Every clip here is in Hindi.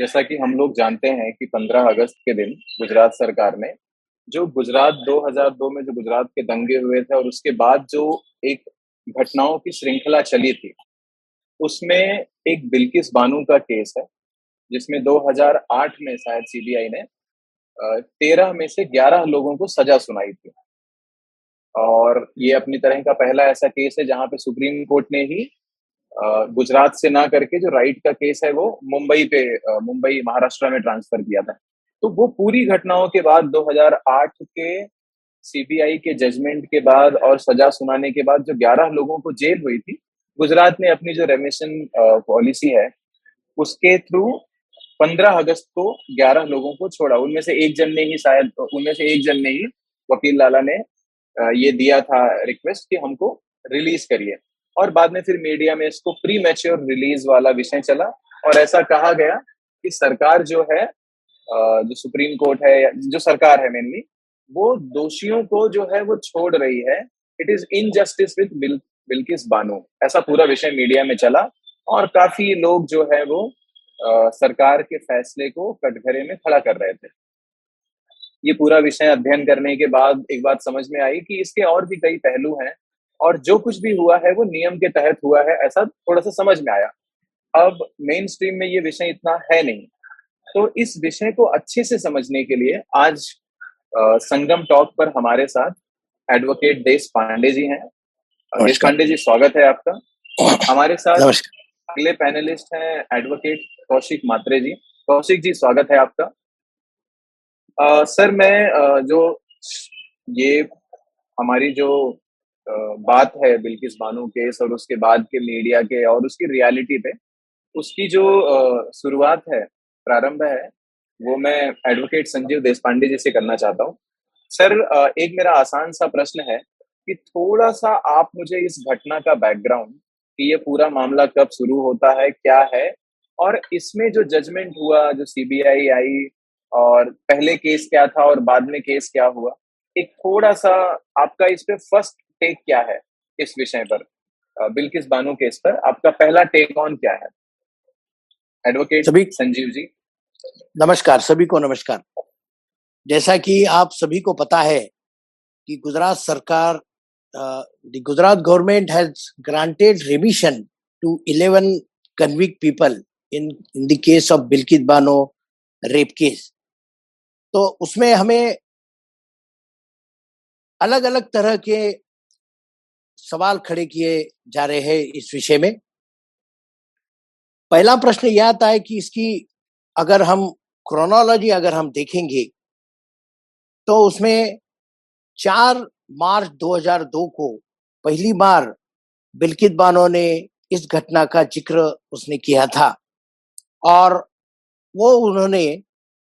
जैसा कि हम लोग जानते हैं कि 15 अगस्त के दिन गुजरात सरकार ने जो गुजरात 2002 में जो गुजरात के दंगे हुए थे और उसके बाद जो एक घटनाओं की श्रृंखला चली थी, उसमें एक बिल्किस बानू का केस है, जिसमें 2008 में शायद सीबीआई ने तेरह में से ग्यारह लोगों को सजा सुनाई थी। और ये अपनी तरह का पहला ऐसा केस है जहाँ पे सुप्रीम कोर्ट ने ही गुजरात से ना करके जो राइट का केस है वो मुंबई पे मुंबई, महाराष्ट्र में ट्रांसफ़र किया था। तो वो पूरी घटनाओं के बाद 2008 के सीबीआई के जजमेंट के बाद और सजा सुनाने के बाद जो 11 लोगों को जेल हुई थी, गुजरात ने अपनी जो रेमिशन पॉलिसी है, उसके थ्रू 15 अगस्त को 11 लोगों को छोड़ा। उनमें से एक जन ने ही शायद, उनमें से एक जन ने ही वकील लाला ने ये दिया था रिक्वेस्ट कि हमको रिलीज़ करिए। और बाद में फिर मीडिया में इसको प्री मैच्योर रिलीज़ वाला विषय चला। और ऐसा कहा गया कि सरकार जो है जो सुप्रीम कोर्ट है जो सरकार है मेनली वो दोषियों को जो है वो छोड़ रही है। It is injustice with Bilkis Bano ऐसा पूरा विषय मीडिया में चला और काफ़ी लोग जो है वो आ, सरकार के फैसले को कटघरे में खड़ा कर रहे थे। ये पूरा विषय अध्ययन करने के बाद एक बात समझ में आई कि इसके और भी कई पहलू हैं। और जो कुछ भी हुआ है वो नियम के तहत हुआ है ऐसा थोड़ा सा समझ में आया। अब मेन स्ट्रीम में ये विषय इतना है नहीं। तो इस विषय को अच्छे से समझने के लिए आज आ, संगम टॉक पर हमारे साथ एडवोकेट देश पांडे जी हैं। देश पांडे जी स्वागत है आपका। हमारे साथ अगले पैनलिस्ट हैं एडवोकेट कौशिक मात्रे जी। कौशिक जी स्वागत है आपका। आ, सर मैं आ, जो ये हमारी जो बात है बिल्किस बानो केस और उसके बाद के मीडिया के और उसकी रियलिटी पे। उसकी जो शुरुआत है, प्रारंभ है, वो मैं एडवोकेट संजीव देशपांडे जी से करना चाहता हूँ। सर एक मेरा आसान सा प्रश्न है कि थोड़ा सा आप मुझे इस घटना का बैकग्राउंड कि ये पूरा मामला कब शुरू होता है, क्या है? और इसमें जो जजमेंट हुआ, जो सीबीआई आई और पहले केस क्या था और बाद में केस क्या हुआ, एक थोड़ा सा आपका इस पे फ़र्स्ट टेक क्या है इस विषय पर? बिल्किस बानो केस पर। आपका पहला टेक ऑन क्या है? एडवोकेट सभी संजीव जी। नमस्कार सभी को नमस्कार। जैसा कि आप सभी को पता है कि गुजरात सरकार the Gujarat government has granted remission to 11 convict people in in the case of Bilkis Bano rape case तो उसमें हमें अलग अलग तरह के सवाल खड़े किए जा रहे हैं इस विषय में। पहला प्रश्न यह आता है कि इसकी अगर हम क्रोनोलॉजी अगर हम देखेंगे तो उसमें चार मार्च 2002 को पहली बार बिल्कित बानो ने इस घटना का ज़िक्र उसने किया था। और वो उन्होंने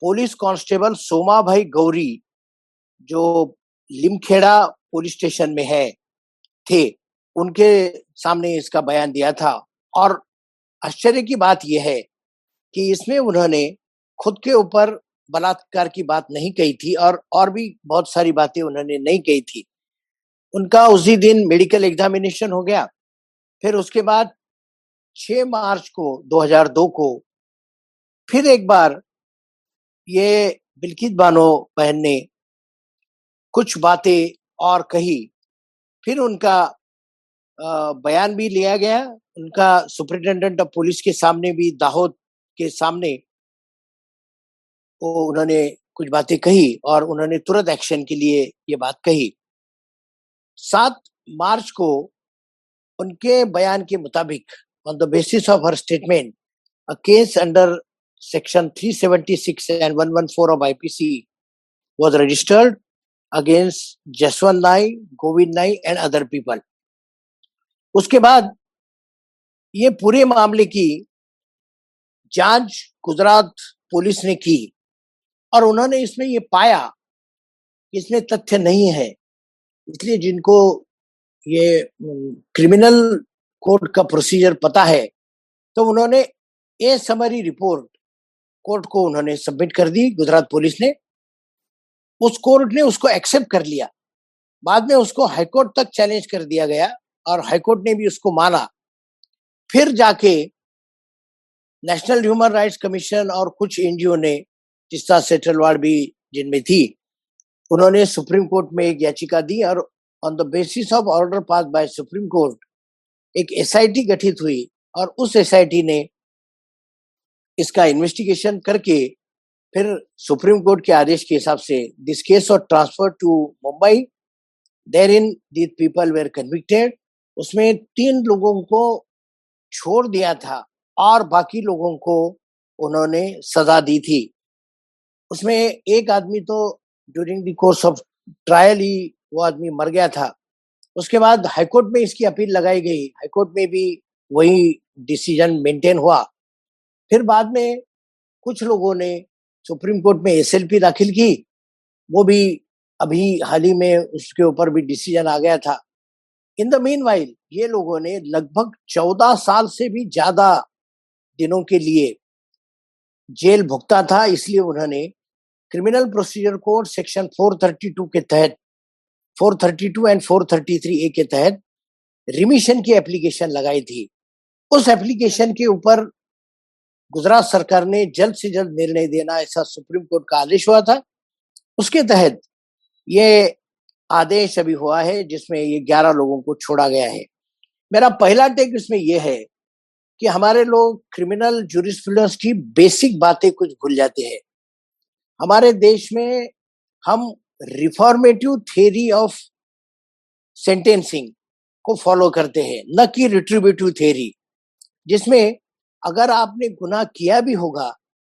पुलिस कांस्टेबल सोमा भाई गौरी, जो लिमखेड़ा पुलिस स्टेशन में है थे, उनके सामने इसका बयान दिया था। और आश्चर्य की बात यह है कि इसमें उन्होंने खुद के ऊपर बलात्कार की बात नहीं कही थी और और भी बहुत सारी बातें उन्होंने नहीं कही थी। उनका उसी दिन मेडिकल एग्जामिनेशन हो गया। फिर उसके बाद 6 मार्च को 2002 को फिर एक बार ये बिल्कित बानो बहन ने कुछ बातें और कही। फिर उनका बयान भी लिया गया। उनका सुपरिटेंडेंट ऑफ़ पुलिस के सामने भी, दाहोद के सामने वो उन्होंने कुछ बातें कही और उन्होंने तुरंत एक्शन के लिए ये बात कही। सात मार्च को उनके बयान के मुताबिक on the basis of her statement a case under section 376 and 114 of IPC was registered against Jaswant Nai Govind Nai and other people उसके बाद ये पूरे मामले की जाँच गुजरात पुलिस ने की और उन्होंने इसमें ये पाया कि इसमें तथ्य नहीं है। इसलिए जिनको ये क्रिमिनल कोर्ट का प्रोसीजर पता है तो उन्होंने ए समरी रिपोर्ट कोर्ट को उन्होंने सबमिट कर दी, गुजरात पुलिस ने। उस कोर्ट ने उसको एक्सेप्ट कर लिया। बाद में उसको हाईकोर्ट तक चैलेंज कर दिया गया और हाईकोर्ट ने भी उसको माना। फिर जाके नेशनल ह्यूमन राइट्स कमीशन और कुछ एनजीओ ने जिस सेटलवाड़ भी जिनमें थी, उन्होंने सुप्रीम कोर्ट में एक याचिका दी और on the basis of order pass by Supreme Court एक एसआईटी गठित हुई और उस एसआईटी ने इसका इन्वेस्टिगेशन करके फिर सुप्रीम कोर्ट के आदेश के हिसाब से दिस केस और transfer to Mumbai there in these people were convicted उसमें तीन लोगों को छोड़ दिया था और बाकी लोगों को उन्होंने सजा दी थी। उसमें एक आदमी तो during the course of trial ही वो आदमी मर गया था। उसके बाद हाईकोर्ट में इसकी अपील लगाई गई। हाईकोर्ट में भी वही डिसीज़न मेंटेन हुआ। फिर बाद में कुछ लोगों ने सुप्रीम कोर्ट में एसएलपी दाखिल की, वो भी अभी हाल ही में उसके ऊपर भी डिसीज़न आ गया था। इन द मीन वाइल ये लोगों ने लगभग चौदह साल से भी ज़्यादा दिनों के लिए जेल भुगता था, इसलिए उन्होंने क्रिमिनल प्रोसीजर कोड सेक्शन 432 के तहत 432 एंड 433 ए के तहत रिमिशन की एप्लीकेशन लगाई थी। उस एप्लीकेशन के ऊपर गुजरात सरकार ने जल्द से जल्द निर्णय देना, ऐसा सुप्रीम कोर्ट का आदेश हुआ था। उसके तहत ये आदेश अभी हुआ है, जिसमें ये ग्यारह लोगों को छोड़ा गया है। मेरा पहला टेक इसमें यह है कि हमारे लोग क्रिमिनल जुरिस्प्रूडेंस की बेसिक बातें कुछ भूल जाते हैं। हमारे देश में हम रिफॉर्मेटिव थेरी ऑफ़ सेंटेंसिंग को फॉलो करते हैं, न कि रिट्रीब्यूटिव थेरी जिसमें अगर आपने गुनाह किया भी होगा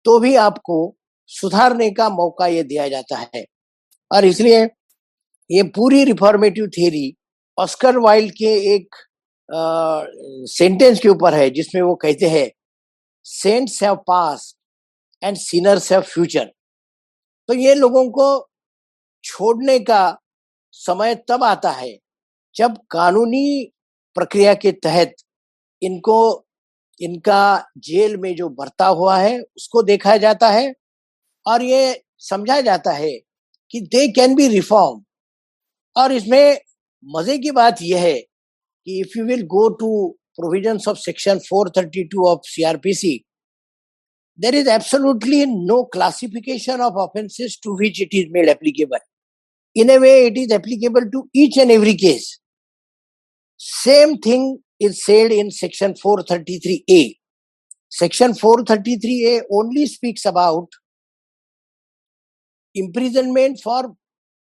तो भी आपको सुधारने का मौका ये दिया जाता है। और इसलिए ये पूरी रिफॉर्मेटिव थेरी ऑस्कर वाइल्ड के एक सेंटेंस के ऊपर है, जिसमें वो कहते हैं saints have past and sinners have future तो ये लोगों को छोड़ने का समय तब आता है, जब कानूनी प्रक्रिया के तहत इनको इनका जेल में जो बरता हुआ है, उसको देखा जाता है और ये समझा जाता है कि दे कैन बी रिफॉर्म और इसमें मज़े की बात यह है कि if you will go to provision of section 432 of C R P C there is absolutely no classification of offences to which it is made applicable in a way it is applicable to each and every case same thing is said in section 433A. Section 433A only speaks about imprisonment for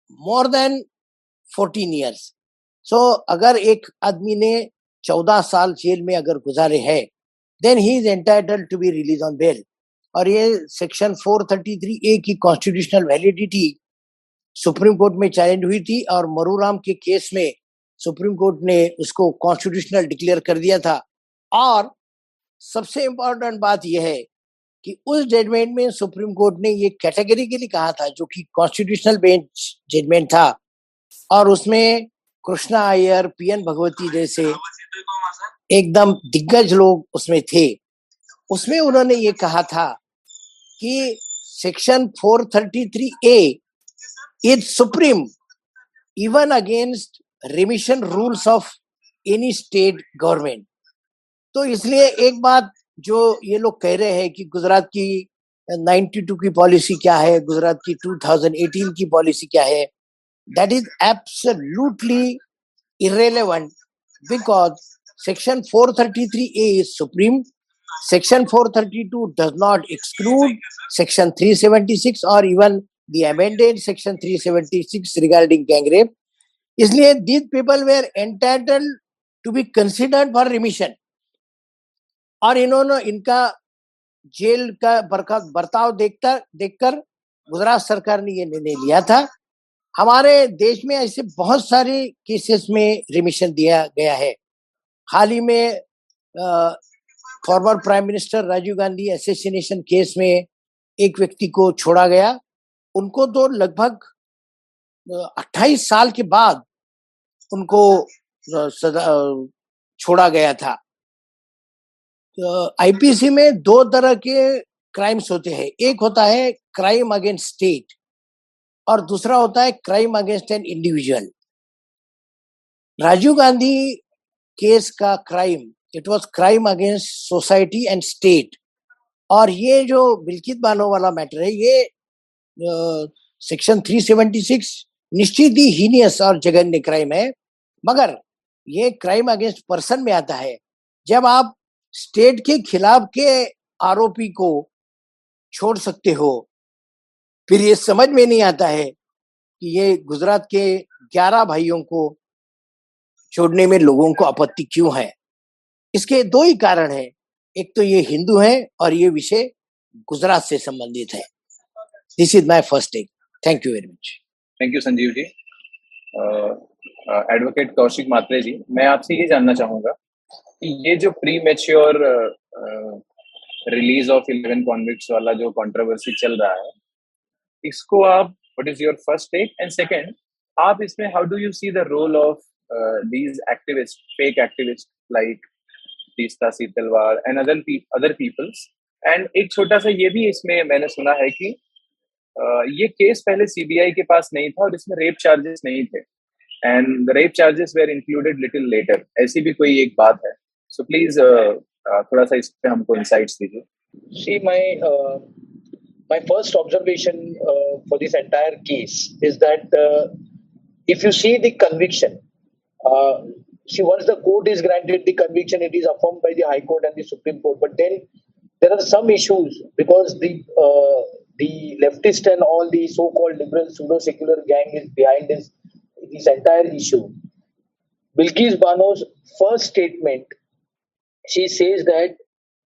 more than 14 years. So, अगर एक आदमी ने 14 साल जेल में अगर गुजारे हैं then he is entitled to be released on bail. और ये सेक्शन 433 ए की कॉन्स्टिट्यूशनल वैलिडिटी सुप्रीम कोर्ट में चैलेंज हुई थी और मरूराम के केस में सुप्रीम कोर्ट ने उसको कॉन्स्टिट्यूशनल डिक्लेयर कर दिया था। और सबसे इंपॉर्टेंट बात यह है कि उस जजमेंट में सुप्रीम कोर्ट ने ये कैटेगरी के लिए कहा था, जो कि कॉन्स्टिट्यूशनल बेंच जजमेंट था। और उसमें कृष्णा अय्यर पी एन भगवती जैसे एकदम दिग्गज लोग उसमें थे। उसमें उन्होंने ये कहा था कि section 433 A is supreme even against remission rules of any state government तो इसलिए एक बात जो ये लोग कह रहे हैं कि गुजरात की 92 की पॉलिसी क्या है, गुजरात की 2018 की पॉलिसी क्या है that is absolutely irrelevant because section 433 A is supreme section 432 does not exclude section 376 और even the amended section 376 regarding gang rape इसलिए these people were entitled to be considered for remission और इन्होंने इनका जेल का बर्ताव देखता, देखकर गुजरात सरकार ने ये निर्णय लिया था। हमारे देश में ऐसे बहुत सारे केसेस में रिमिशन दिया गया है। हाल ही में former prime minister Rajiv Gandhi assassination case में एक व्यक्ति को छोड़ा गया। उनको तो लगभग 28 साल के बाद उनको छोड़ा गया था। आईपीसी में दो तरह के क्राइम्स होते हैं। एक होता है क्राइम अगेंस्ट स्टेट और दूसरा होता है crime against an individual Rajiv Gandhi case का crime it was crime against society and state और ये जो बिल्कित बानो वाला मैटर है, ये सेक्शन 376 निश्चित ही हीनियस और जघन्य क्राइम है। मगर ये क्राइम अगेंस्ट पर्सन में आता है। जब आप स्टेट के खिलाफ के आरोपी को छोड़ सकते हो, फिर ये समझ में नहीं आता है कि ये गुजरात के 11 भाइयों को छोड़ने में लोगों को आपत्ति क्यों है। इसके दो ही कारण है। एक तो ये हिंदू है और ये विषय गुजरात से संबंधित है। This is my first take thank you very much thank you Sanjeev ji advocate Kaushik Matre ji मैं आपसे ये जानना चाहूँगा कि ये जो premature release of eleven convicts वाला जो कंट्रोवर्सी चल रहा है, इसको आप what is your first take and second आप इसमें how do you see the role of these activist fake activist like Teesta Setalvad and other other peoples and एक छोटा सा ये भी इसमें मैंने सुना है कि ये केस पहले सीबीआई के पास नहीं था और इसमें रेप चार्जेस नहीं थे and rape charges were included little later ऐसी भी कोई एक बात है so so please uh, uh, थोड़ा सा इस पे हमको इंसाइट्स दीजिए my uh, my first observation uh, for this entire case is that uh, if you see the conviction, uh, see once the court is granted the conviction, it is affirmed by the High Court and the Supreme Court. But then there are some issues because the uh, the leftist and all the so-called liberal pseudo-secular gang is behind this this entire issue. Bilkis Bano's first statement, she says that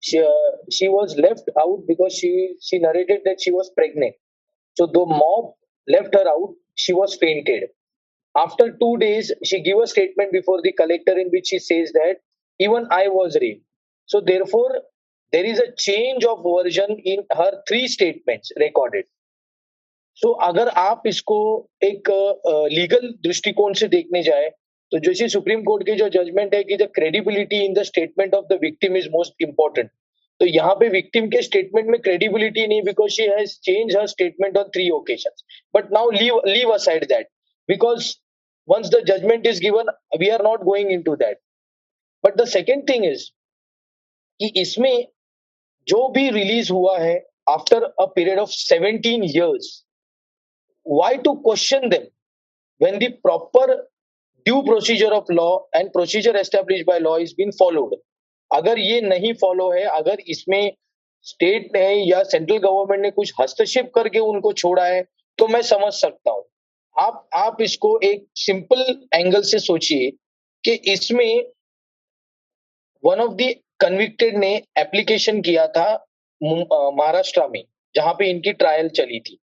she, uh, she was left out because she she narrated that she was pregnant. So the mob left her out. She was fainted. After two days, she gave a statement before the collector in which she says that even I was raped. So therefore, there is a change of version in her three statements recorded. So so, अगर आप इसको एक लीगल दृष्टिकोण से देखने जाए तो जैसे सुप्रीम कोर्ट के जो जजमेंट है कि the credibility in the statement of the victim is most important तो यहाँ पे विक्टिम के स्टेटमेंट में क्रेडिबिलिटी नहीं because she has change her statement on three occasion but now leave leave aside that because once the judgment is given we are not going into that. But the second thing is कि इसमें जो भी रिलीज़ हुआ है after a period of 17 years, why to question them when the proper due procedure of law and procedure established by law is being followed? अगर ये नहीं फॉलो है, अगर इसमें स्टेट ने या सेंट्रल गवर्नमेंट ने कुछ हस्तक्षेप करके उनको छोड़ा है तो मैं समझ सकता हूँ। आप आप इसको एक सिंपल एंगल से सोचिए कि इसमें वन ऑफ़ द कन्विक्टेड ने एप्लीकेशन किया था महाराष्ट्र में, जहाँ पे इनकी ट्रायल चली थी।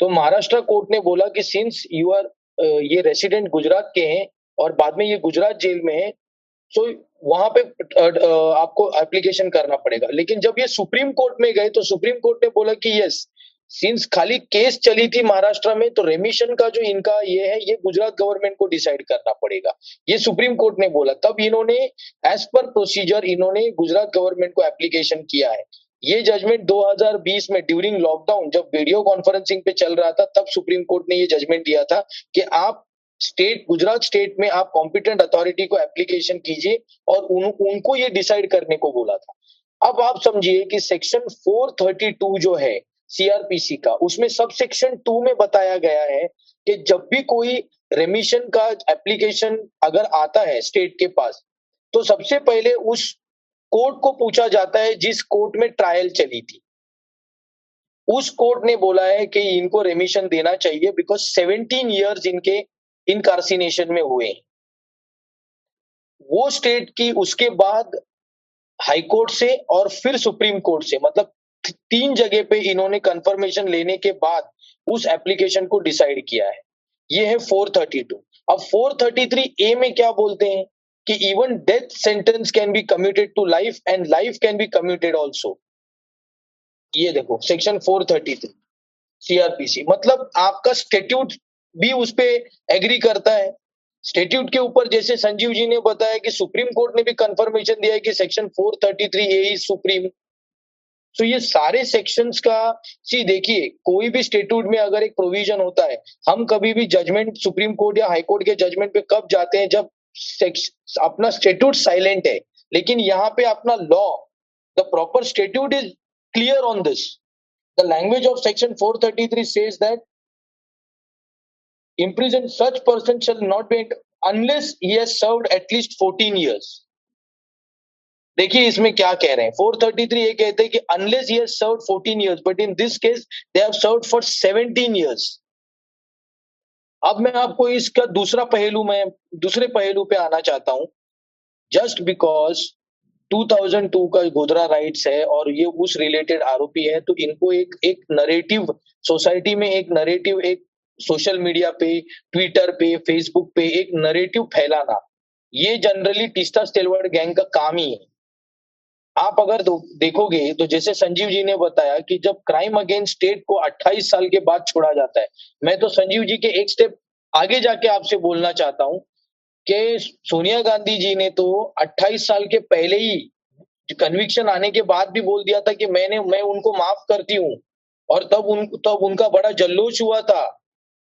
तो महाराष्ट्र कोर्ट ने बोला कि सिंस यू आर ये रेसिडेंट गुजरात के हैं और बाद में ये गुजरात जेल में है तो वहाँ पे आपको एप्लीकेशन करना पड़ेगा। लेकिन जब ये सुप्रीम कोर्ट में गए तो सुप्रीम कोर्ट ने बोला कि यस सिंस खाली केस चली थी महाराष्ट्र में तो रेमिशन का जो इनका ये है ये गुजरात गवर्नमेंट को डिसाइड करना पड़ेगा। ये सुप्रीम कोर्ट ने बोला। तब इन्होंने एज पर प्रोसीजर इन्होंने गुजरात गवर्नमेंट को एप्लीकेशन किया है। ये जजमेंट 2020 में ड्यूरिंग लॉकडाउन जब वीडियो कॉन्फ्रेंसिंग पे चल रहा था तब सुप्रीम कोर्ट ने ये जजमेंट दिया था कि आप स्टेट गुजरात स्टेट में आप कॉम्पिटेंट अथॉरिटी को एप्लीकेशन कीजिए और उन, उनको ये डिसाइड करने को बोला था। अब आप समझिए कि सेक्शन 432 जो है सीआरपीसी का। उसमें सब सेक्शन टू में बताया गया है कि जब भी कोई रेमिशन का एप्लीकेशन अगर आता है स्टेट के पास तो सबसे पहले उस कोर्ट को पूछा जाता है जिस कोर्ट में ट्रायल चली थी। उस कोर्ट ने बोला है कि इनको रेमिशन देना चाहिए बिकॉज़ 17 इयर्स इनके इनकार्सिनेशन में हुए वो स्टेट की, उसके बाद हाई कोर्ट से और फिर सुप्रीम कोर्ट से मतलब तीन जगह पे इन्होंने कंफर्मेशन लेने के बाद उस एप्लीकेशन को डिसाइड किया है। ये है 432 अब 433 ए में क्या बोलते हैं कि even death sentence can be commuted to life and life can be commuted also ये देखो सेक्शन 433 सीआरपीसी मतलब आपका स्टेट्यूट भी उस पर एग्री करता है। स्टेट्यूट के ऊपर जैसे संजीव जी ने बताया कि सुप्रीम कोर्ट ने भी कंफर्मेशन दिया है कि सेक्शन 433 ए इज़ सुप्रीम तो ये सारे सेक्शंस का सी देखिए, कोई भी स्टेट्यूट में अगर एक प्रोविज़न होता है, हम कभी भी जजमेंट सुप्रीम कोर्ट या हाई कोर्ट के जजमेंट पे कब जाते हैं जब अपना स्टेट्यूट साइलेंट है लेकिन यहाँ पे अपना law the proper statute is clear on this. The language of section 433 says that imprison such person shall not be, unless he has served at least 14 years. देखिए, इसमें क्या कह रहे हैं? 433 ये कहते हैं कि unless has served 14 years but in this case they have served for 17 years अब मैं आपको इसका दूसरा पहलू में, दूसरे पहलू पे आना चाहता हूँ। जस्ट बिकॉज़ 2002 का गोधरा राइट्स है और ये उस रिलेटेड आरोपी है तो इनको एक एक नरेटिव सोसाइटी में एक नरेटिव एक सोशल मीडिया पे ट्विटर पे फेसबुक पे एक नरेटिव फैलाना। ये जनरली टिस्टा स्टेलवर्ड गैंग का काम ही है। आप अगर देखोगे तो जैसे संजीव जी ने बताया कि जब क्राइम अगेंस्ट स्टेट को 28 साल के बाद छोड़ा जाता है, मैं तो संजीव जी के एक स्टेप आगे जाके आपसे बोलना चाहता हूँ कि सोनिया गांधी जी ने तो 28 साल के पहले ही कन्विक्शन आने के बाद भी बोल दिया था कि मैंने मैं उनको माफ़ करती हूँ। और तब उन तब उनका बड़ा जल्लोश हुआ था।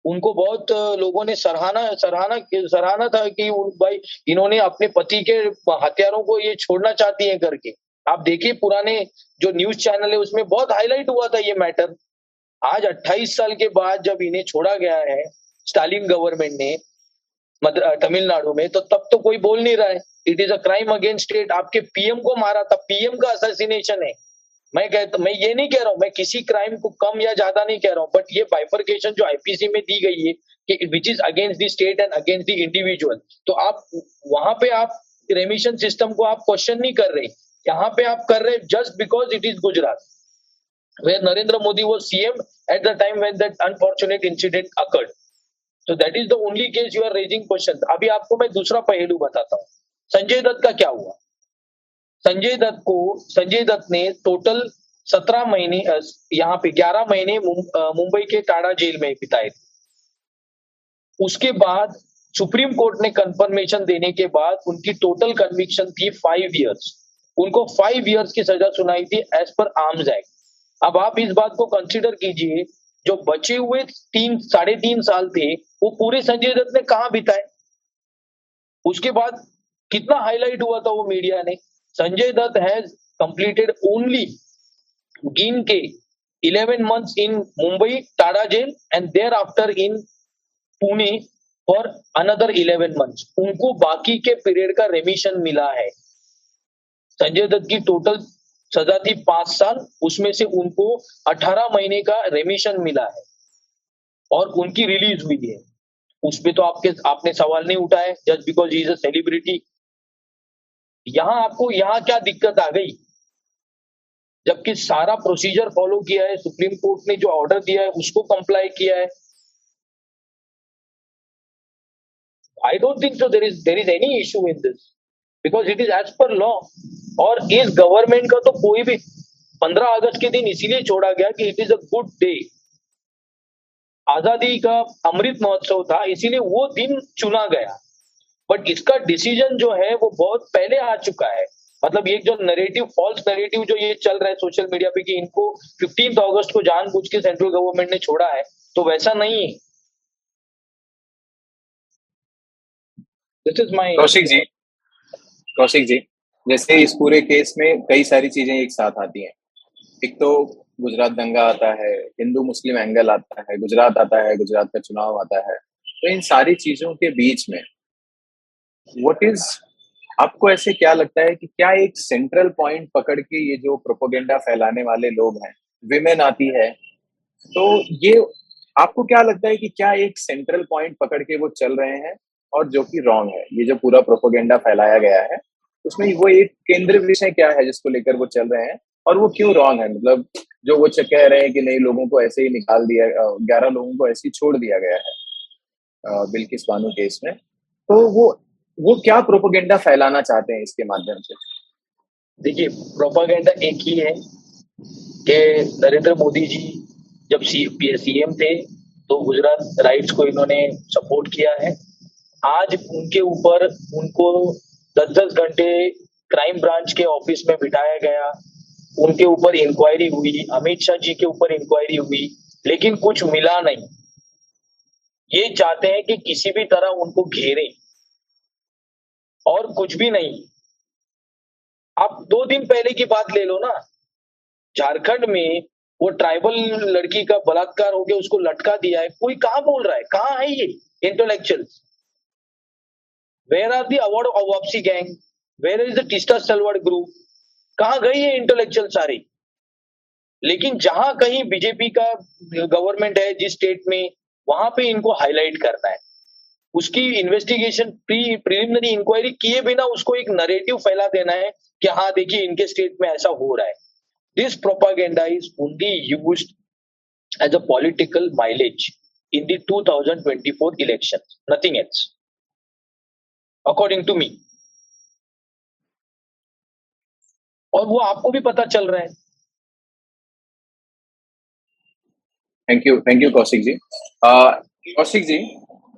उनको बहुत लोगों ने सराहना सराहना सराहना था कि भाई, इन्होंने अपने पति के हथियारों को ये छोड़ना चाहती है करके। आप देखिए पुराने जो न्यूज़ चैनल है, उसमें बहुत हाईलाइट हुआ था ये मैटर आज 28 साल के बाद जब इन्हें छोड़ा गया है स्टालिन गवर्नमेंट ने तमिलनाडु में तो तब तो कोई बोल नहीं रहा है। It is a crime against state आपके पीएम को मारा था। पीएम का असैसिनेशन है। मैं कहता मैं ये नहीं कह रहा हूँ, मैं किसी क्राइम को कम या ज़्यादा नहीं कह रहा हूँ बट ये बाइफर्केशन जो आईपीसी में दी गई है, कि which is against the state and against the individual तो आप, वहाँ पे आप रेमिशन सिस्टम को आप क्वेश्चन नहीं कर रहे। यहाँ पे आप कर रहे हैं just because it is Gujarat where Narendra Modi was CM at the time when that unfortunate incident occurred. So that is the only case you are raising questions. अभी आपको मैं दूसरा पहलू बताता हूँ संजय दत्त का क्या हुआ संजय दत्त को, संजय दत्त ने टोटल सत्रह महीने यहाँ पे ग्यारह महीने मुंबई के टाडा जेल में बिताए थे उसके बाद सुप्रीम कोर्ट ने कंफर्मेशन देने के बाद उनकी टोटल कन्विक्शन थी फाइव इयर्स उनको फाइव इयर्स की सजा सुनाई थी एज पर आर्म्स एक्ट अब आप इस बात को कंसिडर कीजिए, जो बचे हुए तीन, साढ़े तीन साल थे, वो पूरे संजय दत्त ने कहा बिताए? उसके बाद कितना हाईलाइट हुआ था वो मीडिया ने? Sanjay Dutt has completed only गिन के 11 months in Mumbai TADA jail and thereafter in Pune for another 11 months उनको बाकी के पीरियड का रेमिशन मिला है। संजय दत्त की टोटल सजा थी पाँच साल। उसमें से उनको अठारह महीने का रेमिशन मिला है और उनकी रिलीज़ हुई है। उसपे तो आपके, आपने सवाल नहीं उठाया just because is a celebrity यहाँ आपको, यहाँ क्या दिक्कत आ गई? जबकि सारा प्रोसीजर फॉलो किया है, सुप्रीम कोर्ट ने जो ऑर्डर दिया है, उसको कंप्लाई किया है। I don't think so there is there is any issue in this because it is as per law और इस गवर्नमेंट का तो कोई भी पंद्रह अगस्त के दिन इसीलिए छोड़ा गया कि it is a good day आज़ादी का अमृत महोत्सव था, इसीलिए वो दिन चुना गया। बट इसका डिसीज़न जो है, वो बहुत पहले आ चुका है। मतलब ये जो नरेटिव फॉल्स नरेटिव जो ये चल रहा है सोशल मीडिया पे कि इनको फिफ्टीन अगस्त को जानबूझ के सेंट्रल गवर्नमेंट ने छोड़ा है तो वैसा नहीं है। This is my Kaushik ji Kaushik ji जैसे इस पूरे केस में कई सारी चीज़ें एक साथ आती हैं। एक तो गुजरात दंगा आता है, हिंदू मुस्लिम एंगल आता है, गुजरात आता है, गुजरात का चुनाव आता है। तो इन सारी चीज़ों के बीच में वट इज़ आपको ऐसे क्या लगता है कि क्या एक सेंट्रल पॉइंट पकड़ के ये जो प्रोपोगेंडा फैलाने वाले लोग हैं विमेन आती है? तो ये आपको क्या लगता है कि क्या एक सेंट्रल पॉइंट पकड़ के वो चल रहे हैं और जो कि रॉन्ग है? ये जो पूरा प्रोपोगेंडा फैलाया गया है उसमें वो एक केंद्र विषय क्या है जिसको लेकर वो चल रहे हैं? और वो क्यों रॉन्ग है? मतलब जो वो कह रहे हैं कि नहीं, लोगों को ऐसे ही निकाल दिया ग्यारह लोगों को ऐसे ही छोड़ दिया गया है बिल्किस बानू केस में तो वो वो क्या प्रोपोगेंडा फैलाना चाहते हैं इसके माध्यम से? देखिए प्रोपोगेंडा एक ही है कि नरेंद्र मोदी जी जब सी एम थे तो गुजरात राइट्स को इन्होंने सपोर्ट किया है। आज उनके ऊपर उनको दस दस घंटे क्राइम ब्रांच के ऑफ़िस में बिठाया गया। उनके ऊपर इंक्वायरी हुई, अमित शाह जी के ऊपर इंक्वायरी हुई, लेकिन कुछ मिला नहीं। ये चाहते हैं कि किसी भी तरह उनको घेरे और कुछ भी नहीं। आप दो दिन पहले की बात ले लो ना। झारखंड में वो ट्राइबल लड़की का बलात्कार हो गया, उसको लटका दिया है। कोई कहा बोल रहा है? कहाँ है ये intellectual where are the award of वापसी gang where is the Teesta group कहा गई है इंटेलेक्चुअल सारी? लेकिन जहाँ कहीं बीजेपी का गवर्नमेंट है, जिस स्टेट में, वहाँ पे इनको हाईलाइट करना है। उसकी इन्वेस्टिगेशन प्री प्रिलिमिनरी इंक्वायरी किए बिना उसको एक नरेटिव फैला देना है कि हाँ देखिए, इनके स्टेट में ऐसा हो रहा है। This propaganda is only use as a political mileage in the 2024 election nothing else according to me और वो आपको भी पता चल रहा है। Thank you thank you Kaushik ji Kaushik ji.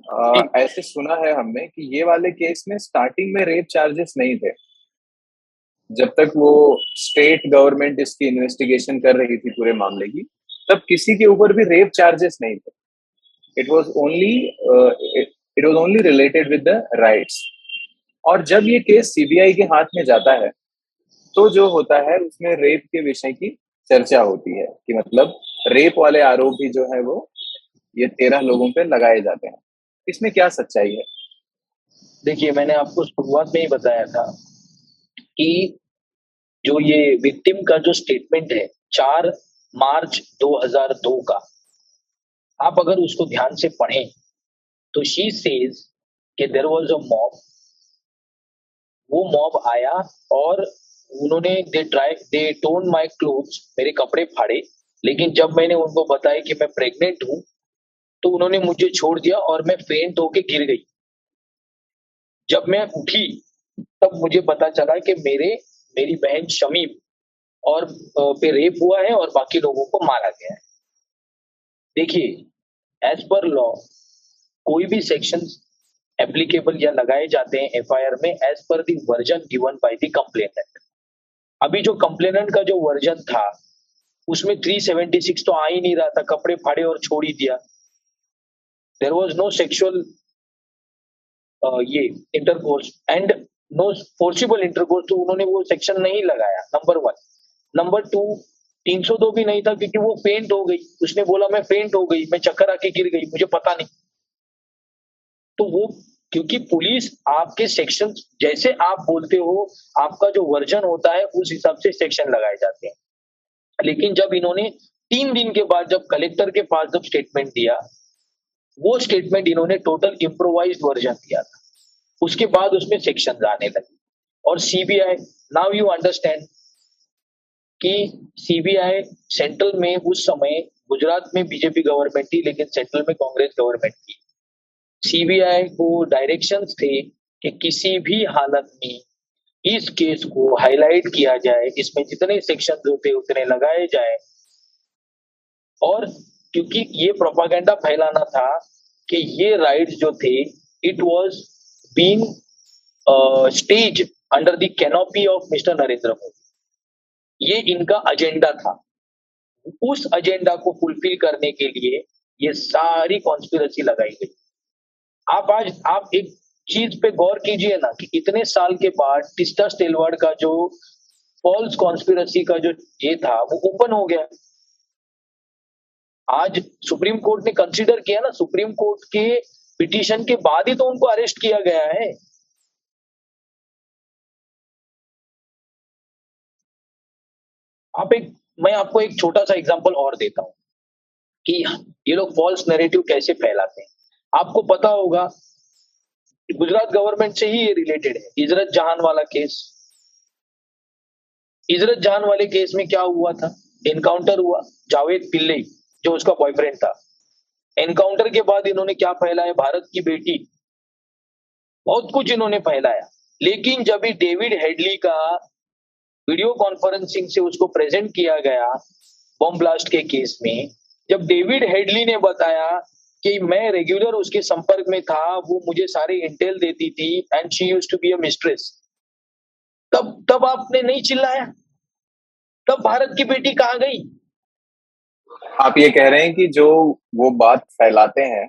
आ, ऐसे सुना है हमने कि ये वाले केस में स्टार्टिंग में रेप चार्जेस नहीं थे। जब तक वो स्टेट गवर्नमेंट इसकी इन्वेस्टिगेशन कर रही थी पूरे मामले की तब किसी के ऊपर भी रेप चार्जेस नहीं थे। It was only it was only related with the riots और जब ये केस सीबीआई के हाथ में जाता है तो जो होता है, उसमें रेप के विषय की चर्चा होती है कि मतलब रेप वाले आरोप भी जो है वो, ये तेरह लोगों पे लगाए जाते हैं। इसमें क्या सच्चाई है? देखिए, मैंने आपको शुरुआत में ही बताया था कि जो ये विक्टिम का जो स्टेटमेंट है, चार मार्च 2002 का, आप अगर उसको ध्यान से पढ़ें तो she says there was a mob वो मॉब आया और उन्होंने they try they torn my cloth मेरे कपड़े फाड़े। लेकिन जब मैंने उनको बताया कि मैं प्रेग्नेंट हूँ तो उन्होंने मुझे छोड़ दिया और मैं फेंट होके गिर गई। जब मैं उठी, तब मुझे पता चला कि मेरे, मेरी बहन शमीम और पे रेप हुआ है और बाकी लोगों को मारा गया है। देखिए एज पर लॉ कोई भी सेक्शन एप्लीकेबल या लगाए जाते हैं एफआईआर में as per the version given by the complainant अभी जो कंप्लेनेंट का जो वर्जन था, उसमें 376 तो आ ही नहीं रहा था, कपड़े फाड़े और छोड़ ही दिया। देर वॉज़ नो सेक्शुअल ये intercourse and no forcible intercourse तो उन्होंने वो सेक्शन नहीं लगाया नंबर वन नंबर टू तीन सौ दो भी नहीं था क्योंकि वो फेंट हो गई। उसने बोला, मैं फेंट हो गई, मैं चक्कर आके गिर गई, मुझे पता नहीं। तो वो क्योंकि पुलिस आपके सेक्शन, जैसे आप बोलते हो, आपका जो वर्जन होता है, उस हिसाब से सेक्शन लगाए जाते हैं। लेकिन जब इन्होंने तीन दिन के बाद जब कलेक्टर के पास जब स्टेटमेंट दिया, वो स्टेटमेंट इन्होंने टोटल इम्प्रोवाइज वर्जन दिया था। उसके बाद उसमें सेक्शन आने लगे। और सीबीआई नाउ यू अंडरस्टैंड कि सीबीआई सेंट्रल में उस समय गुजरात में बीजेपी गवर्नमेंट थी, लेकिन सेंट्रल में कांग्रेस गवर्नमेंट थी। सीबीआई को डायरेक्शन थे कि किसी भी हालत में इस केस को हाईलाइट किया जाए इसमें जितने सेक्शन होते उतने लगाए जाए। और क्योंकि ये प्रोपागेंडा फैलाना था कि ये राइट्स जो थे it was being stage under the canopy of mister Narendra Modi ये इनका एजेंडा था। उस एजेंडा को फुलफिल करने के लिए ये सारी कॉन्स्पिरसी लगाई गई। आप आज, आप एक चीज़ पे गौर कीजिए ना कि इतने साल के बाद टिस्टा स्टेलवार्ड का जो फॉल्स कॉन्स्पिरसी का जो ये था, वो ओपन हो गया। आज सुप्रीम कोर्ट ने कंसीडर किया ना, सुप्रीम कोर्ट के पिटीशन के बाद ही तो उनको अरेस्ट किया गया है। आप एक, मैं आपको एक छोटा सा एग्जांपल और देता हूँ कि ये लोग फॉल्स नैरेटिव कैसे फैलाते हैं। आपको पता होगा गुजरात गवर्नमेंट से ही ये रिलेटेड है। इजरत जहान वाला केस इजरत जहान वाले केस में क्या हुआ था? एनकाउंटर हुआ जावेद पिल्ले जो उसका बॉयफ्रेंड था। एनकाउंटर के बाद इन्होंने क्या फैलाया? भारत की बेटी। बहुत कुछ इन्होंने फैलाया। लेकिन जब भी डेविड हेडली का वीडियो कॉन्फ्रेंसिंग से उसको प्रेजेंट किया गया बॉम्ब ब्लास्ट के केस में, जब डेविड हेडली ने बताया कि मैं रेगुलर उसके संपर्क में था, वो मुझे सारे इंटेल देती थी and she use to be a mistress तब तब आपने नहीं चिल्लाया? तब भारत की बेटी कहाँ गई? आप ये कह रहे हैं कि जो वो बात फैलाते हैं,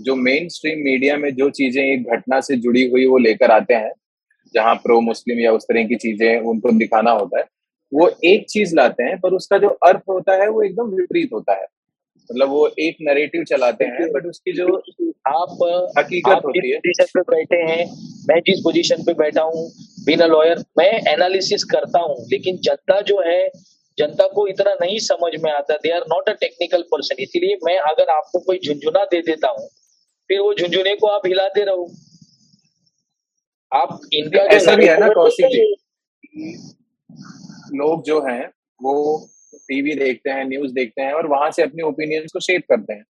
जो मेन स्ट्रीम मीडिया में जो चीज़ें एक घटना से जुड़ी हुई वो लेकर आते हैं, जहाँ प्रो मुस्लिम या उस तरह की चीज़ें उनको दिखाना होता है, वो एक चीज़ लाते हैं, पर उसका जो अर्थ होता है वो एकदम विपरीत होता है। मतलब वो एक नरेटिव चलाते हैं बट उसकी जो आप हकीकत आप होती है। पोजीशन पे बैठे हैं मैं जिस पोजीशन पे बैठा हूँ बिना लॉयर मैं एनालिसिस करता हूँ लेकिन जनता जो है जनता को इतना नहीं समझ में आता they are not a technical person इसीलिए मैं अगर आपको कोई झुंझुना दे देता हूँ फिर वो झुंझुने को आप हिलाते रहो। आप इनका ऐसा भी है ना कौशिक जी लोग जो हैं वो टीवी देखते हैं न्यूज़ देखते हैं और वहाँ से अपने ओपिनियंस को शेप करते हैं।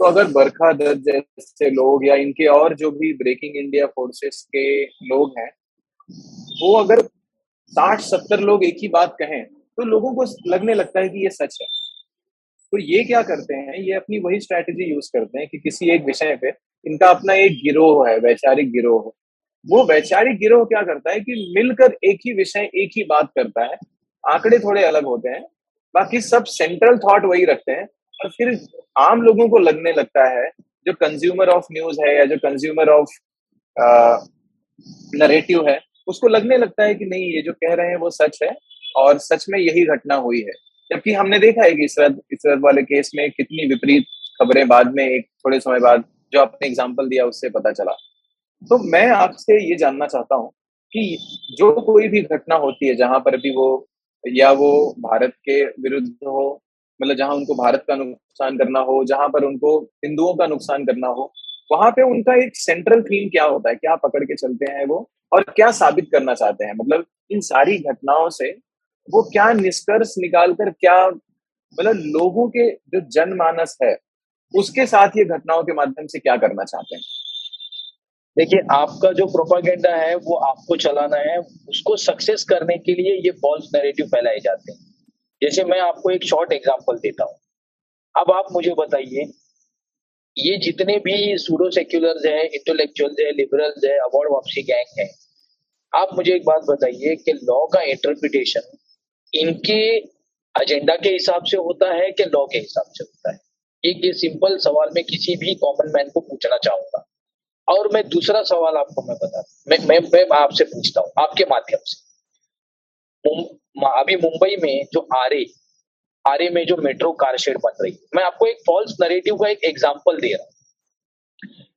तो अगर बरखा दत्त जैसे लोग या इनके और जो भी ब्रेकिंग इंडिया फोर्सेस के लोग हैं, वो अगर साठ, सत्तर लोग एक ही बात कहें तो लोगों को लगने लगता है कि ये सच है। तो ये क्या करते हैं, ये अपनी वही स्ट्रैटेजी यूज़ करते हैं कि किसी एक विषय पे इनका अपना एक गिरोह है, वैचारिक गिरोह वो वैचारिक गिरोह क्या करता है कि मिलकर एक ही विषय, एक ही बात करता है, आंकड़े थोड़े अलग होते हैं बाकी सब सेंट्रल थॉट वही रखते हैं। और फिर आम लोगों को लगने लगता है, जो कंज्यूमर ऑफ़ न्यूज़ है या जो कंज्यूमर ऑफ़ नरेटिव है, उसको लगने लगता है कि नहीं, ये जो कह रहे हैं वो सच है और सच में यही घटना हुई है। जबकि हमने देखा है कि इसरत इसरत वाले केस में कितनी विपरीत खबरें बाद में, एक थोड़े समय बाद जो आपने एग्ज़ाम्पल दिया उससे पता चला। तो मैं आपसे ये जानना चाहता हूँ कि जो कोई भी घटना होती है, जहाँ पर भी वो या वो भारत के विरुद्ध हो मतलब जहाँ उनको भारत का नुकसान करना हो, जहाँ पर उनको हिंदुओं का नुकसान करना हो, वहाँ पे उनका एक सेंट्रल थीम क्या होता है? क्या पकड़ के चलते हैं वो? और क्या साबित करना चाहते हैं? मतलब इन सारी घटनाओं से वो क्या निष्कर्ष निकाल कर क्या मतलब लोगों के जो जनमानस है, उसके साथ ये घटनाओं के माध्यम से क्या करना चाहते हैं? देखिए, आपका जो प्रोपागेंडा है, वो आपको चलाना है, उसको सक्सेस करने के लिए ये फॉल्स नैरेटिव फैलाए जाते हैं। जैसे मैं आपको एक शॉर्ट एग्जांपल देता हूँ। अब आप मुझे बताइए, ये जितने भी सूडो सेक्युलर्स हैं इंटेलेक्चुअल्स हैं लिबरल्स हैं अवार्ड वापसी गैंग है, आप मुझे एक बात बताइए कि लॉ का इंटरप्रिटेशन इनके एजेंडा के हिसाब से होता है कि लॉ के हिसाब से होता है? एक ये सिंपल सवाल मैं किसी भी कॉमन मैन को पूछना चाहूँगा। और मैं दूसरा सवाल आपको मैं बता मैं मैं, मैं आपसे पूछता हूँ आपके माध्यम से। अभी मुंबई में जो आरे आरे में जो मेट्रो कार शेड बन रही है मैं आपको एक फॉल्स नरेटिव का एक एग्जांपल दे रहा हूँ।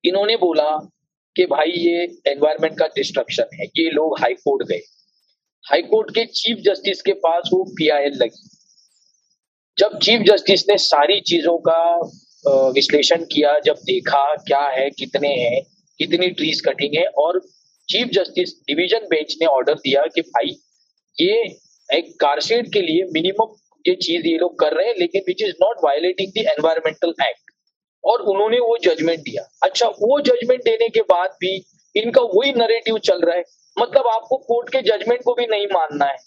इन्होंने बोला कि भाई ये एनवायरमेंट का डिस्ट्रक्शन है ये लोग हाईकोर्ट गए। हाईकोर्ट के चीफ जस्टिस के पास वो पीआईएल लगी। जब चीफ जस्टिस ने सारी चीज़ों का विश्लेषण किया जब देखा क्या है कितने हैं कितनी ट्रीज कटिंग है और चीफ जस्टिस डिवीज़न बेंच ने ऑर्डर दिया कि भाई, ये एक कारशेड के लिए मिनिमम ये चीज़ ये लोग कर रहे हैं, लेकिन which is not violating the environmental act और उन्होंने वो जजमेंट दिया। अच्छा वो जजमेंट देने के बाद भी इनका वही नरेटिव चल रहा है। मतलब आपको कोर्ट के जजमेंट को भी नहीं मानना है।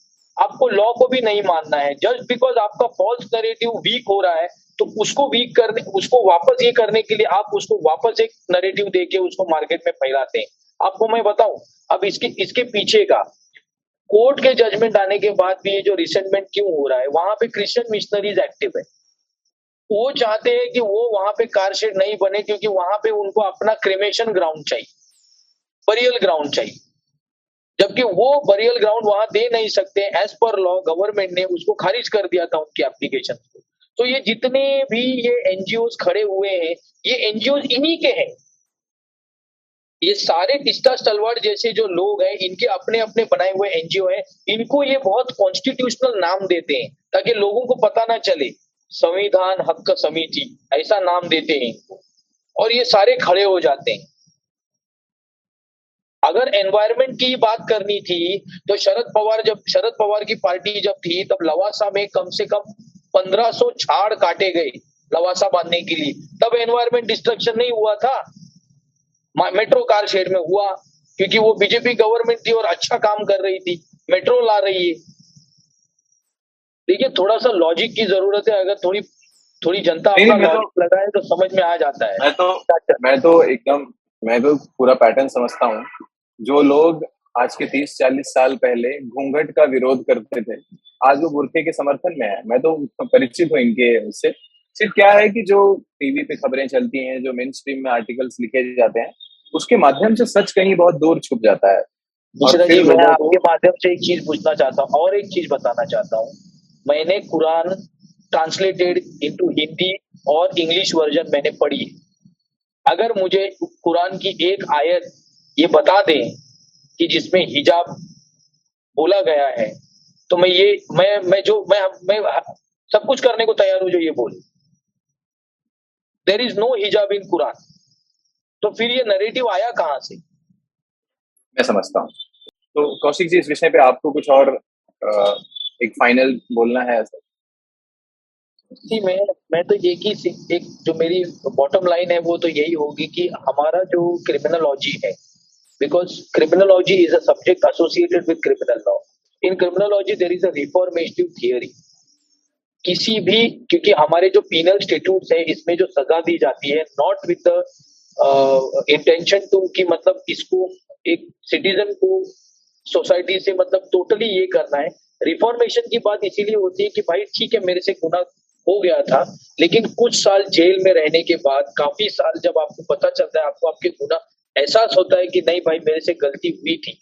आपको लॉ को भी नहीं मानना है। जस्ट बिकॉज़ आपका फॉल्स नरेटिव वीक हो रहा है तो उसको वीक करने, उसको वापस ये करने के लिए आप उसको वापस एक नरेटिव देके उसको मार्केट में फैलाते हैं। आपको मैं बताऊँ, अब इसके इसके पीछे का कोर्ट के जजमेंट आने के बाद भी ये जो रिसेंटमेंट क्यों हो रहा है, वहाँ पे क्रिश्चियन मिशनरीज एक्टिव है। वो चाहते हैं कि वो वहाँ पे कार शेड नहीं बने क्योंकि वहाँ पे उनको अपना क्रिमेशन ग्राउंड चाहिए बरियल ग्राउंड चाहिए। जबकि वो बरियल ग्राउंड वहाँ दे नहीं सकते एज पर लॉ गवर्नमेंट ने उसको खारिज कर दिया था उनकी एप्लीकेशन को। तो ये जितने भी ये एनजीओ खड़े हुए हैं, ये एनजीओ इन्हीं के हैं। ये सारे टिस्टा तलवार जैसे जो लोग हैं, इनके अपने अपने बनाए हुए एनजीओ हैं, इनको ये बहुत कॉन्स्टिट्यूशनल नाम देते हैं, ताकि लोगों को पता ना चले। संविधान, हक समिति, ऐसा नाम देते हैं इनको, और ये सारे खड़े हो जाते हैं। अगर एनवायरमेंट की बात करनी थी तो शरद पवार जब, शरद पवार की पार्टी जब थी, तब लवासा में कम से कम 1500 झाड़ काटे गए लवासा बांधने के लिए। तब एनवायरमेंट डिस्ट्रक्शन नहीं हुआ था। मेट्रो कार शेड में हुआ क्योंकि वो बीजेपी गवर्नमेंट थी और अच्छा काम कर रही थी। मेट्रो ला रही है। देखिए थोड़ा सा लॉजिक की ज़रूरत है। अगर थोड़ी थोड़ी जनता अपना मैं तो- लॉजिक लगाए तो समझ में आ जाता है। मैं तो मैं तो एकदम मैं तो पूरा पैटर्न समझता हूँ। जो लोग आज के तीस चालीस साल पहले घूंघट का विरोध करते थे। आज वो बुरखे के समर्थन में है। मैं तो परिचित हूँ इनके उससे। सिर्फ़ क्या है कि जो टीवी पे खबरें चलती हैं जो मेन स्ट्रीम में आर्टिकल्स लिखे जाते हैं उसके माध्यम से सच कहीं बहुत दूर छुप जाता है। जी मैं आपके माध्यम से एक चीज़ पूछना चाहता हूँ और एक चीज़ बताना चाहता हूँ। मैंने कुरान ट्रांसलेटेड इनटू हिंदी और इंग्लिश वर्जन मैंने पढ़ी अगर मुझे कुरान की एक आयत ये बता दें कि जिसमें हिजाब बोला गया है। तो मैं ये मैं मैं जो मैं मैं सब कुछ करने को तैयार हूँ जो ये बोले। देर इज़ नो हिजाब इन कुरान तो फिर ये नरेटिव आया कहाँ से? मैं समझता हूँ। तो कौशिक जी इस विषय पे आपको कुछ और एक फाइनल बोलना है ऐसा? जी मैं मैं तो एक ही एक जो मेरी बॉटम लाइन है वो तो यही होगी कि हमारा जो क्रिमिनोलॉजी है because criminology is a subject associated with criminal law in criminology there is a reformative theory किसी भी, क्योंकि हमारे जो पीनल स्टेट्यूट है, इसमें जो सजा दी जाती है नॉट विद इंटेंशन टू कि मतलब इसको एक सिटीजन को सोसाइटी से मतलब टोटली ये करना है। रिफॉर्मेशन की बात इसीलिए होती है कि भाई ठीक है, मेरे से गुना हो गया था, लेकिन कुछ साल जेल में रहने के बाद, काफ़ी साल जब आपको पता चलता है, आपको आपके गुना एहसास होता है कि नहीं भाई, मेरे से गलती हुई थी।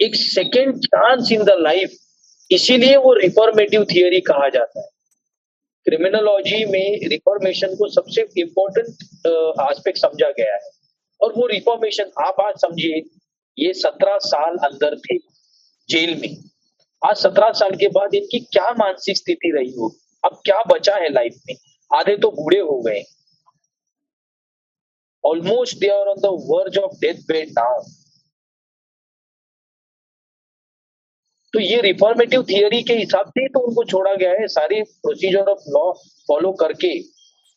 एक second chance in the life इसीलिए वो रिफॉर्मेटिव थियोरी कहा जाता है। क्रिमिनोलॉजी में रिफॉर्मेशन को सबसे इम्पोर्टेंट आस्पेक्ट समझा गया है। और वो रिफॉर्मेशन आप आज समझिए, ये सत्रह साल अंदर थे जेल में। आज सत्रह साल के बाद इनकी क्या मानसिक स्थिति रही हो? अब क्या बचा है लाइफ में? आधे तो बूढ़े हो गए। Almost they are on the verge of death bed now तो ये रिफॉर्मेटिव थियोरी के हिसाब से तो उनको छोड़ा गया है सारी प्रोसीजर ऑफ़ लॉ फॉलो करके।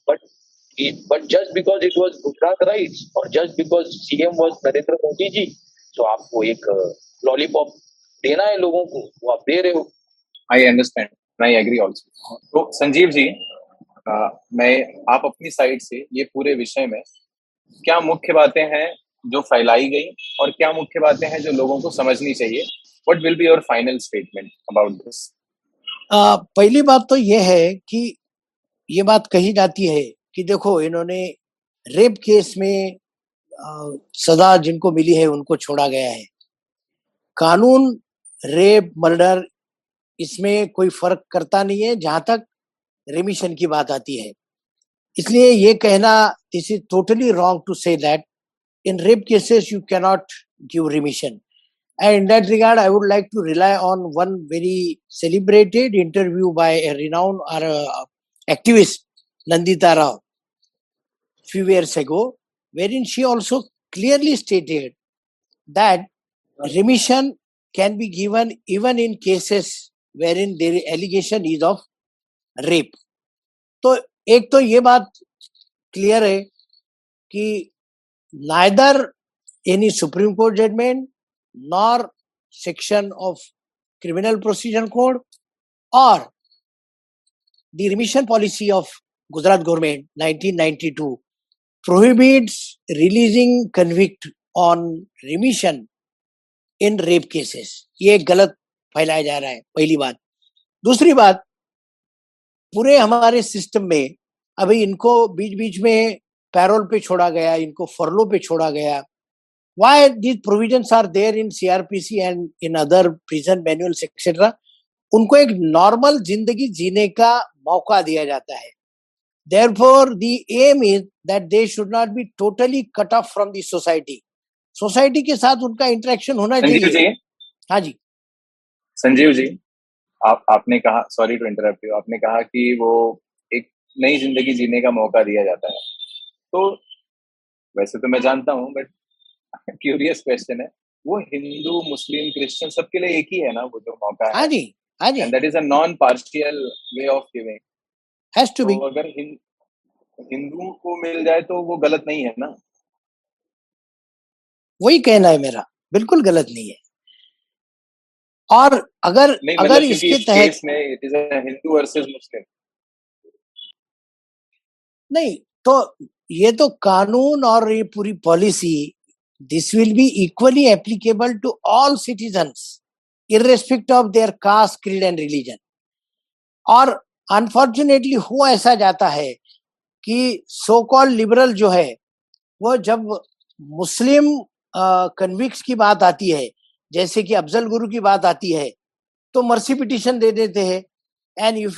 But but just because it was Gujarat riots और just because CM was Narendra Modi ji तो आपको एक लॉलीपॉप देना है लोगों को वो आप दे रहे हो। I understand I agree also तो संजीव जी आ, मैं आप अपनी साइड से ये पूरे विषय में क्या मुख्य बातें हैं जो फैलाई गई और क्या मुख्य बातें हैं जो लोगों को समझनी चाहिए? What will be your final statement about this पहली बात तो यह है कि ये बात कही जाती है कि देखो इन्होंने रेप केस में आ, सजा जिनको मिली है उनको छोड़ा गया है। कानून रेप मर्डर इसमें कोई फ़र्क करता नहीं है। जहाँ तक रेमिशन की बात आती है इसलिए ये कहना this is totally wrong to say that in rape cases you cannot give remission And in that regard, I would like to rely on one very celebrated interview by a renowned or uh, activist, Nandita Rao, few years ago, wherein she also clearly stated that remission can be given even in cases wherein the allegation is of rape. तो एक तो ये बात क्लियर है कि neither any Supreme Court judgement nor section of criminal procedure code और the remission policy of Gujarat government 1992 prohibits releasing convict on remission in rape cases ये गलत फैलाया जा रहा है, पहली बात। दूसरी बात, पूरे हमारे सिस्टम में अभी इनको बीच बीच में पैरोल पे छोड़ा गया इनको फरलो पे छोड़ा गया। Why these provision are there in C R P C and in other prison manual etcetera उनको एक नॉर्मल ज़िंदगी जीने का मौका दिया जाता है। Therefore the aim is that they should not be totally cut off from the society society के साथ उनका इंटरेक्शन होना चाहिए। जी। हाँ जी। संजीव जी आप आपने कहा सॉरी टू इंटरप्ट आपने कहा कि वो नई ज़िंदगी जीने का मौका दिया जाता है। तो वैसे तो मैं जानता हूँ बट क्यूरियस क्वेश्चन है। वो हिंदू मुस्लिम क्रिश्चियन सबके लिए एक ही है ना वो जो मौका है? हाँ जी हाँ जी। That is a non partial way of giving has to be अगर हिंदू को मिल जाए तो वो गलत नहीं है ना? वही कहना है मेरा बिल्कुल गलत नहीं है। और अगर नहीं, अगर मतलब इसके तहत में it is Hindu versus Muslim नहीं तो ये तो कानून और ये पूरी policy this will be equally applicable to all citizens, irrespective of their caste, creed and religion. और अनफॉर्चुनेटली हुआ ऐसा जाता है कि सो कॉल लिबरल जो है, वो जब मुस्लिम कन्विक्स की बात आती है, जैसे कि अफजल गुरु की बात आती है तो मर्सी पिटिशन दे देते हैं and you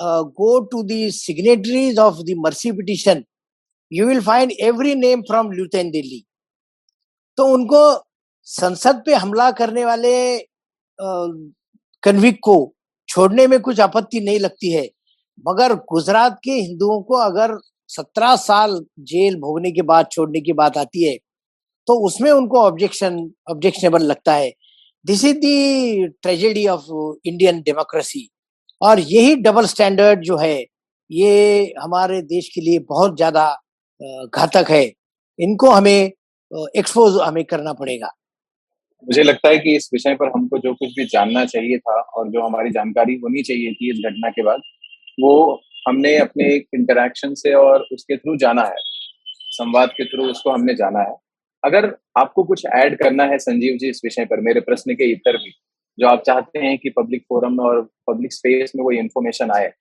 will go to the signatories of the mercy petition you will find every name from Lutyens Delhi तो उनको संसद पे हमला करने वाले कन्विक को छोड़ने में कुछ आपत्ति नहीं लगती है। मगर गुजरात के हिंदुओं को अगर सत्रह साल जेल भोगने के बाद, छोड़ने की बात आती है तो उसमें उनको ऑब्जेक्शन ऑब्जेक्शनेबल लगता है। This is the tragedy of Indian democracy और यही डबल स्टैंडर्ड जो है, ये हमारे देश के लिए बहुत ज़्यादा घातक है। इनको हमें एक्सपोज हमें करना पड़ेगा। मुझे लगता है कि इस विषय पर हमको जो कुछ भी जानना चाहिए था और जो हमारी जानकारी होनी चाहिए थी इस घटना के बाद, वो हमने अपने एक इंटरेक्शन से और उसके थ्रू जाना है। संवाद के थ्रू उसको हमने जाना है। अगर आपको कुछ ऐड करना है संजीव जी इस विषय पर, मेरे प्रश्न के इतर भी जो आप चाहते हैं कि पब्लिक फोरम में और पब्लिक स्पेस में कोई इन्फॉर्मेशन आए।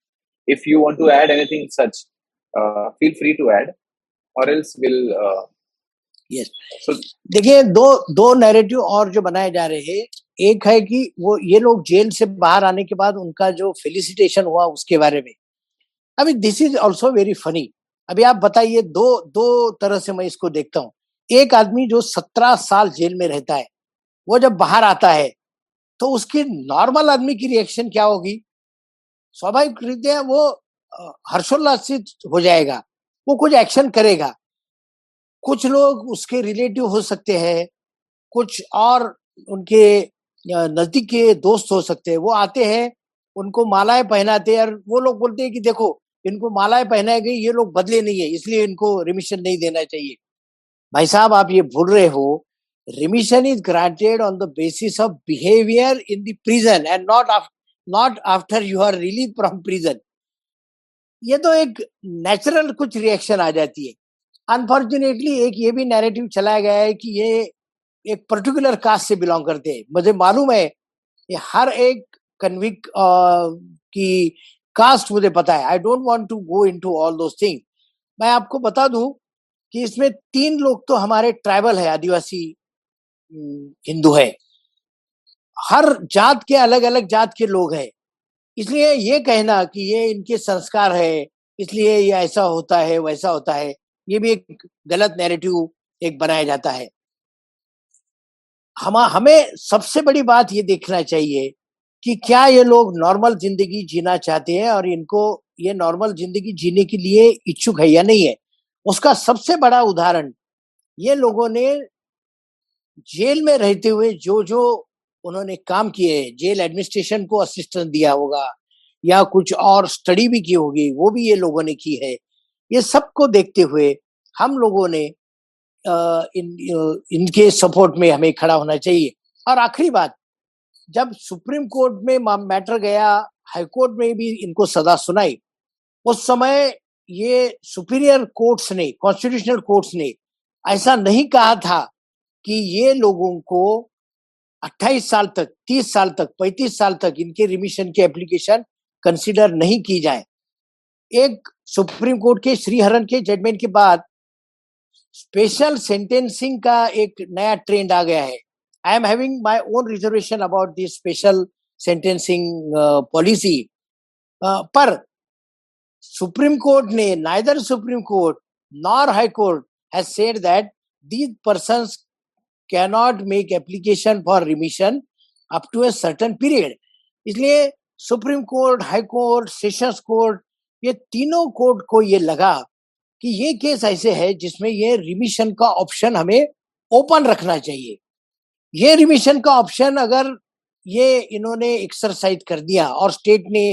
If you want to add anything such feel free to add or else will yes देखिए दो दो नैरेटिव और जो बनाए जा रहे हैं। एक है कि वो ये लोग जेल से बाहर आने के बाद उनका जो फेलिसिटेशन हुआ उसके बारे में। अभी this is also very funny अभी आप बताइए दो दो तरह से मैं इसको देखता हूँ। एक आदमी जो सत्रह साल जेल में रहता है वो जब बाहर आता है तो उसकी नॉर्मल आदमी की रिएक्शन क्या होगी? स्वाभाविक रीते वो हर्षोल्लासित हो जाएगा। वो कुछ एक्शन करेगा। कुछ लोग उसके रिलेटिव हो सकते हैं, कुछ और उनके नज़दीक के दोस्त हो सकते हैं। वो आते हैं, उनको मालाएँ पहनाते हैं और वो लोग बोलते हैं कि देखो, इनको मालाएँ पहनाई गई, ये लोग बदले नहीं है, इसलिए इनको रिमिशन नहीं देना चाहिए। भाई साहब, आप ये भूल रहे हो remission is granted on the basis of behaviour in the prison and not not after you are release from prison ये तो एक नेचुरल कुछ रिएक्शन आ जाती है। अनफॉर्चुनेटली एक ये भी नैरेटिव चलाया गया है कि ये एक पर्टिकुलर कास्ट से बिलोंग करते हैं। मुझे मालूम है, ये हर एक कन्विक की कास्ट मुझे पता है। I don't want to go into all those thing मैं आपको बता दूँ कि इसमें तीन लोग तो हमारे ट्राइबल है, आदिवासी हिंदू है। हर जात के अलग अलग जात के लोग हैं। इसलिए ये कहना कि ये इनके संस्कार है, इसलिए ये ऐसा होता है, वैसा होता है, ये भी एक गलत नैरेटिव एक बनाया जाता है। हम, हमें सबसे बड़ी बात ये देखना चाहिए कि क्या ये लोग नॉर्मल ज़िंदगी जीना चाहते हैं और इनको ये नॉर्मल ज़िंदगी जीने के लिए इच्छुक है या नहीं है। उसका सबसे बड़ा उदाहरण ये लोगों ने जेल में रहते हुए जो जो उन्होंने काम किए जेल एडमिनिस्ट्रेशन को असिस्टेंस दिया होगा या कुछ और स्टडी भी की होगी, वो भी ये लोगों ने की है। ये सबको देखते हुए हम लोगों ने इन इनके सपोर्ट में हमें खड़ा होना चाहिए। और आखिरी बात, जब सुप्रीम कोर्ट में मैटर गया हाई कोर्ट में भी इनको सजा सुनाई, उस समय ये सुपीरियर कोर्ट्स ने कॉन्स्टिट्यूशनल कोर्ट्स ने ऐसा नहीं कहा था कि ये लोगों को 28 साल तक 30 साल तक 35 साल तक इनके रिमिशन के एप्लीकेशन कंसीडर नहीं की जाए। एक सुप्रीम कोर्ट के श्रीहरन के जजमेंट के बाद स्पेशल सेंटेंसिंग का एक नया ट्रेंड आ गया है। I am having my own reservation about this special sentencing policy पर सुप्रीम कोर्ट ने neither Supreme Court nor High Court has said that cannot make application for remission up to a certain period इसलिए Supreme Court High Court sessions court ये तीनों कोर्ट को ये लगा कि ये केस ऐसे है जिसमें ये रिमिशन का ऑप्शन हमें ओपन रखना चाहिए। ये रिमिशन का ऑप्शन अगर ये इन्होंने एक्सरसाइज कर दिया और स्टेट ने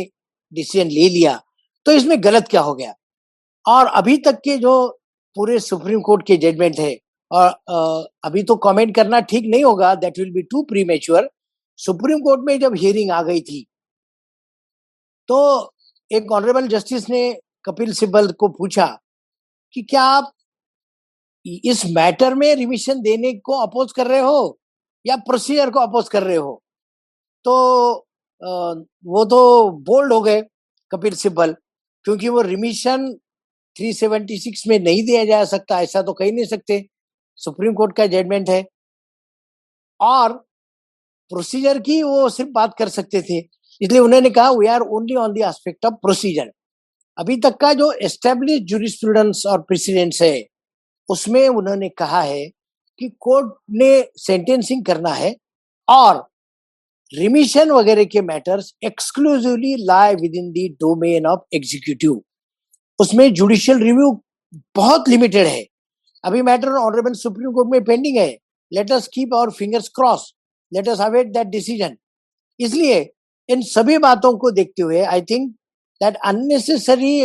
डिसीज़न ले लिया तो इसमें गलत क्या हो गया? और अभी तक के जो पूरे सुप्रीम कोर्ट के जजमेंट है और अभी तो कमेंट करना ठीक नहीं होगा that will be too premature Supreme Court में जब हियरिंग आ गई थी तो एक ऑनरेबल जस्टिस ने कपिल सिब्बल को पूछा कि क्या आप इस मैटर में रिमिशन देने को अपोज कर रहे हो या प्रोसीजर को अपोज कर रहे हो? तो वो तो बोल्ड हो गए कपिल सिब्बल, क्योंकि वो रिमिशन 376 में नहीं दिया जा सकता, ऐसा तो कह नहीं सकते। सुप्रीम कोर्ट का जजमेंट है। और प्रोसीजर की वो सिर्फ़ बात कर सकते थे, इसलिए उन्होंने कहा we are only on the aspect of procedure अभी तक का जो एस्टेब्लिश जूरिस्प्रूडेंस और प्रेसिडेंट्स है, उसमें उन्होंने कहा है कि कोर्ट ने सेंटेंसिंग करना है और रिमिशन वगैरह के matters exclusively lie within the domain of executive उसमें जुडिशियल रिव्यू बहुत लिमिटेड है। अभी मैटर ऑनरेबल सुप्रीम कोर्ट में पेंडिंग है। Let us keep our fingers cross let us await that decision इसलिए इन सभी बातों को देखते हुए I think that unnecessary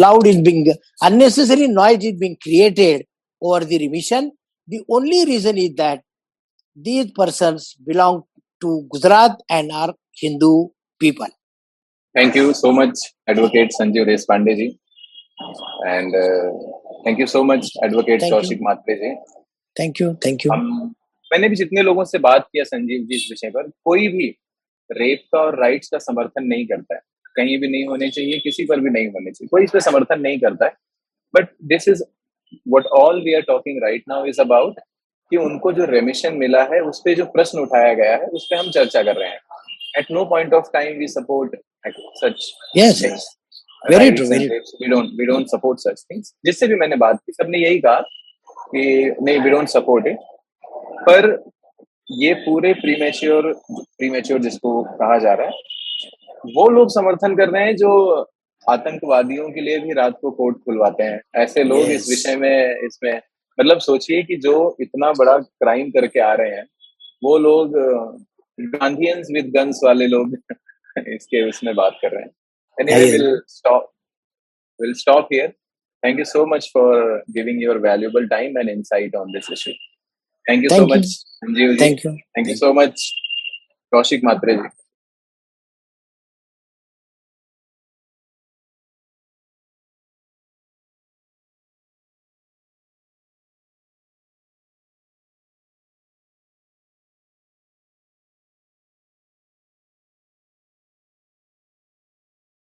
loud is being unnecessary noise is being created over the remission the only reason is that these person belong to Gujarat and are Hindu people thank you so much advocate Sanjeev Desh Pandey ji and uh, thank you so much advocate kaushik matre ji. Thank you thank you. मैंने भी जितने लोगों से बात किया संजीव जी इस विषय पर कोई भी रेप का और राइट्स का समर्थन नहीं करता है। कहीं भी नहीं होने चाहिए किसी पर भी नहीं होने चाहिए। कोई इस पर समर्थन नहीं करता है। But this is what all we are talking right now is about कि उनको जो रेमिशन मिला है उस पर जो प्रश्न उठाया गया है उस पर हम चर्चा कर रहे हैं। At no point of time we support such very true very we don't we don't support such things जिससे भी मैंने बात की सबने यही कहा कि नहीं वी डोंट सपोर्ट इट पर ये पूरे प्रीमेच्योर प्रीमेच्योर जिसको कहा जा रहा है वो लोग समर्थन कर रहे हैं जो आतंकवादियों के लिए भी रात को कोर्ट खुलवाते हैं। ऐसे लोग yes. इस विषय में इसमें मतलब सोचिए कि जो इतना बड़ा क्राइम करके आ रहे हैं वो लोग गांधीयंस विद गन्स वाले लोग इसके उसमें बात कर रहे हैं। Anyway we'll stop we'll stop here thank you so much for giving your valuable time and insight on this issue Thank you Thank so you. much, Sanjeev. Thank you. Thank you so much, Kaushik Matre.